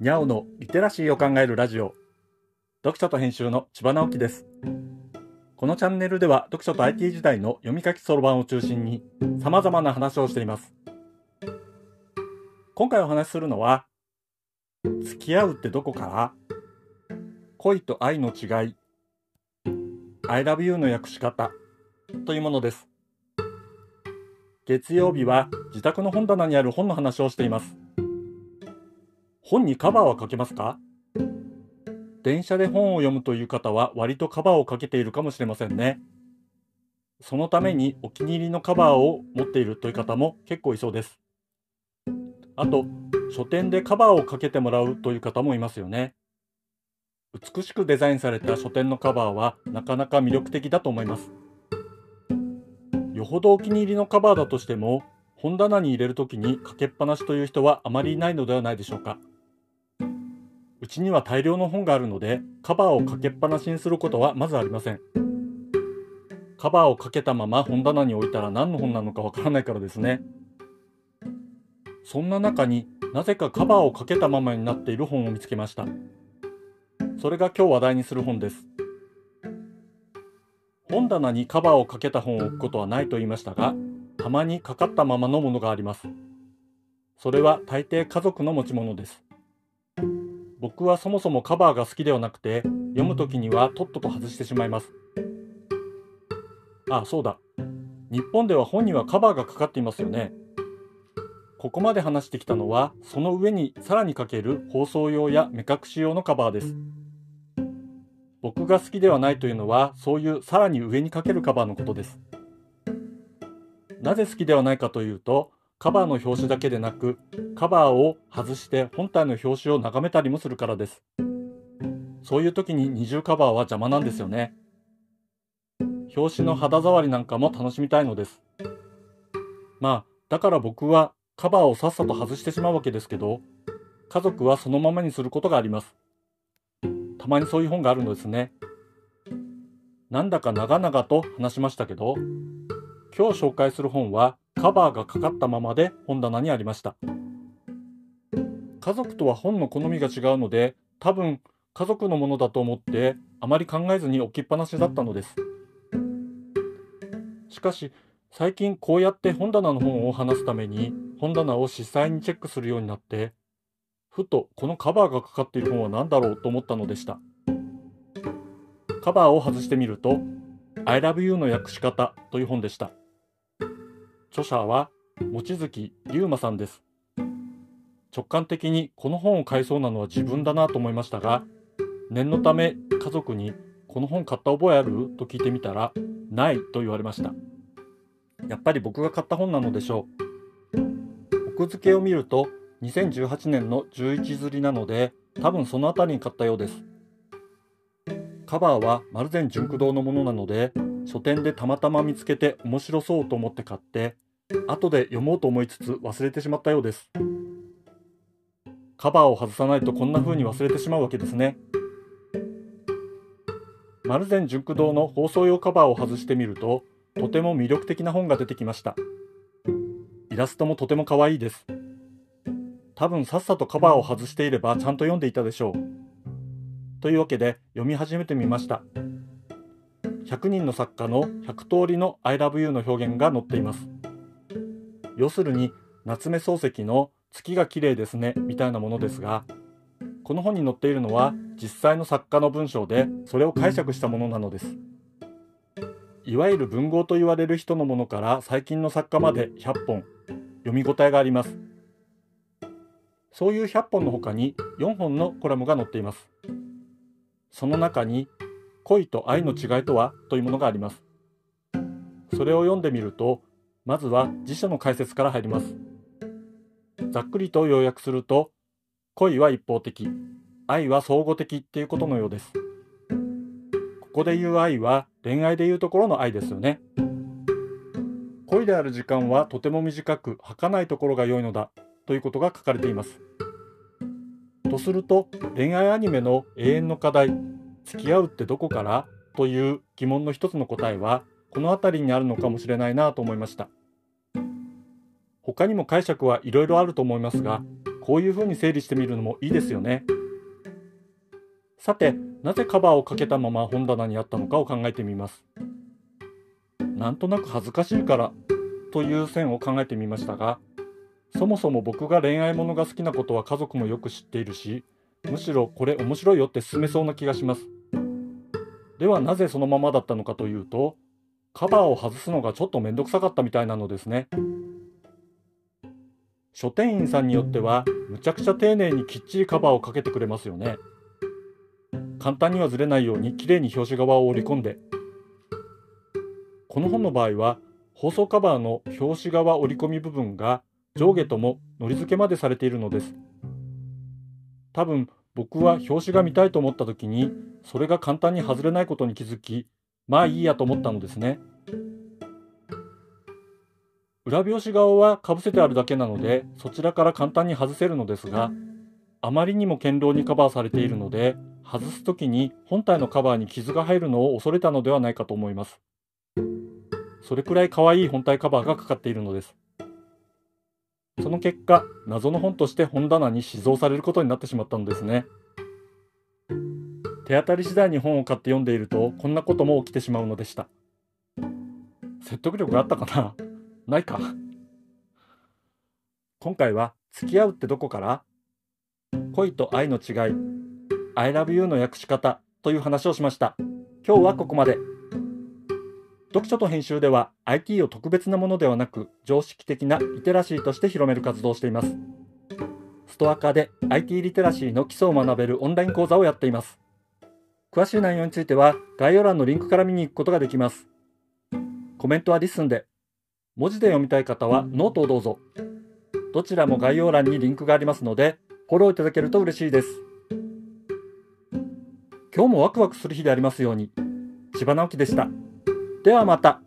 にゃおのリテラシーを考えるラジオ。読書と編集の千葉直樹です。このチャンネルでは読書と IT 時代の読み書きそろばんを中心に様々な話をしています。今回お話しするのは付き合うってどこから恋と愛の違い I love you の訳し方というものです。月曜日は自宅の本棚にある本の話をしています。本にカバーはかけますか？電車で本を読むという方は割とカバーをかけているかもしれませんね。そのためにお気に入りのカバーを持っているという方も結構いそうです。あと、書店でカバーをかけてもらうという方もいますよね。美しくデザインされた書店のカバーはなかなか魅力的だと思います。よほどお気に入りのカバーだとしても、本棚に入れるときにかけっぱなしという人はあまりいないのではないでしょうか。うちには大量の本があるのでカバーをかけっぱなしにすることはまずありません。カバーをかけたまま本棚に置いたら何の本なのかわからないからですね。そんな中になぜかカバーをかけたままになっている本を見つけました。それが今日話題にする本です。本棚にカバーをかけた本を置くことはないと言いましたがたまにかかったままのものがあります。それは大抵家族の持ち物です。僕はそもそもカバーが好きではなくて読む時にはとっとと外してしまいます。あそうだ。日本では本にはカバーがかかっていますよね。ここまで話してきたのはその上にさらにかける放送用や目隠し用のカバーです。僕が好きではないというのはそういうさらに上にかけるカバーのことです。なぜ好きではないかというとカバーの表紙だけでなくカバーを外して本体の表紙を眺めたりもするからです。そういう時に二重カバーは邪魔なんですよね。表紙の肌触りなんかも楽しみたいのです。まあだから僕はカバーをさっさと外してしまうわけですけど家族はそのままにすることがあります。たまにそういう本があるのですね。なんだか長々と話しましたけど今日紹介する本はカバーがかかったままで本棚にありました。家族とは本の好みが違うので多分家族のものだと思ってあまり考えずに置きっぱなしだったのです。しかし最近こうやって本棚の本を話すために本棚を実際にチェックするようになってふとこのカバーがかかっている本は何だろうと思ったのでした。カバーを外してみると I love you の訳し方という本でした。著者は望月龍馬さんです。直感的にこの本を買いそうなのは自分だなと思いましたが念のため家族にこの本買った覚えある？と聞いてみたらないと言われました。やっぱり僕が買った本なのでしょう。奥付けを見ると2018年の11釣りなので多分その辺りに買ったようです。カバーは丸善純駆動のものなので書店でたまたま見つけて面白そうと思って買って後で読もうと思いつつ忘れてしまったようです。カバーを外さないとこんな風に忘れてしまうわけですね。丸善純駆動の放送用カバーを外してみるととても魅力的な本が出てきました。イラストもとても可愛いです。多分さっさとカバーを外していればちゃんと読んでいたでしょう。というわけで読み始めてみました。100人の作家の100通りの I love you の表現が載っています。要するに夏目漱石の月が綺麗ですねみたいなものですがこの本に載っているのは実際の作家の文章でそれを解釈したものなのですいわゆる文豪と言われる人のものから最近の作家まで100本読み応えがありますそういう100本の他に4本のコラムが載っていますその中に恋と愛の違いとはというものがあります。それを読んでみると、まずは辞書の解説から入ります。ざっくりと要約すると、恋は一方的、愛は相互的っていうことのようです。ここで言う愛は恋愛で言うところの愛ですよね。恋である時間はとても短く儚いところが良いのだということが書かれています。とすると恋愛アニメの永遠の課題付き合うってどこからという疑問の一つの答えはこの辺りにあるのかもしれないなと思いました他にも解釈はいろいろあると思いますがこういう風に整理してみるのもいいですよね。さて、なぜカバーをかけたまま本棚にあったのかを考えてみます。なんとなく恥ずかしいからという線を考えてみましたが、そもそも僕が恋愛ものが好きなことは家族もよく知っているし、むしろこれ面白いよって勧めそうな気がします。ではなぜそのままだったのかというと、カバーを外すのがちょっとめんどくさかったみたいなのですね。書店員さんによってはむちゃくちゃ丁寧にきっちりカバーをかけてくれますよね。簡単にはずれないようにきれいに表紙側を折り込んで。この本の場合は放送カバーの表紙側折り込み部分が上下とも糊付けまでされているのです。多分僕は表紙が見たいと思った時にそれが簡単に外れないことに気づきまあいいやと思ったのですね。裏表紙側はかぶせてあるだけなのでそちらから簡単に外せるのですがあまりにも堅牢にカバーされているので外す時に本体のカバーに傷が入るのを恐れたのではないかと思いますそれくらい可愛い本体カバーがかかっているのです。その結果、謎の本として本棚に死蔵されることになってしまったのですね。手当たり次第に本を買って読んでいると、こんなことも起きてしまうのでした。説得力があったかな？ないか。今回は、付き合うってどこから？恋と愛の違い、I love you の訳し方という話をしました。今日はここまで。読書と編集では IT を特別なものではなく常識的なリテラシーとして広める活動をしています。ストアカで IT リテラシーの基礎を学べるオンライン講座をやっています。詳しい内容については概要欄のリンクから見に行くことができます。コメントは LISTEN で、文字で読みたい方はノートをどうぞ。どちらも概要欄にリンクがありますので、フォローいただけると嬉しいです。今日もワクワクする日でありますように。千葉直樹でした。ではまた。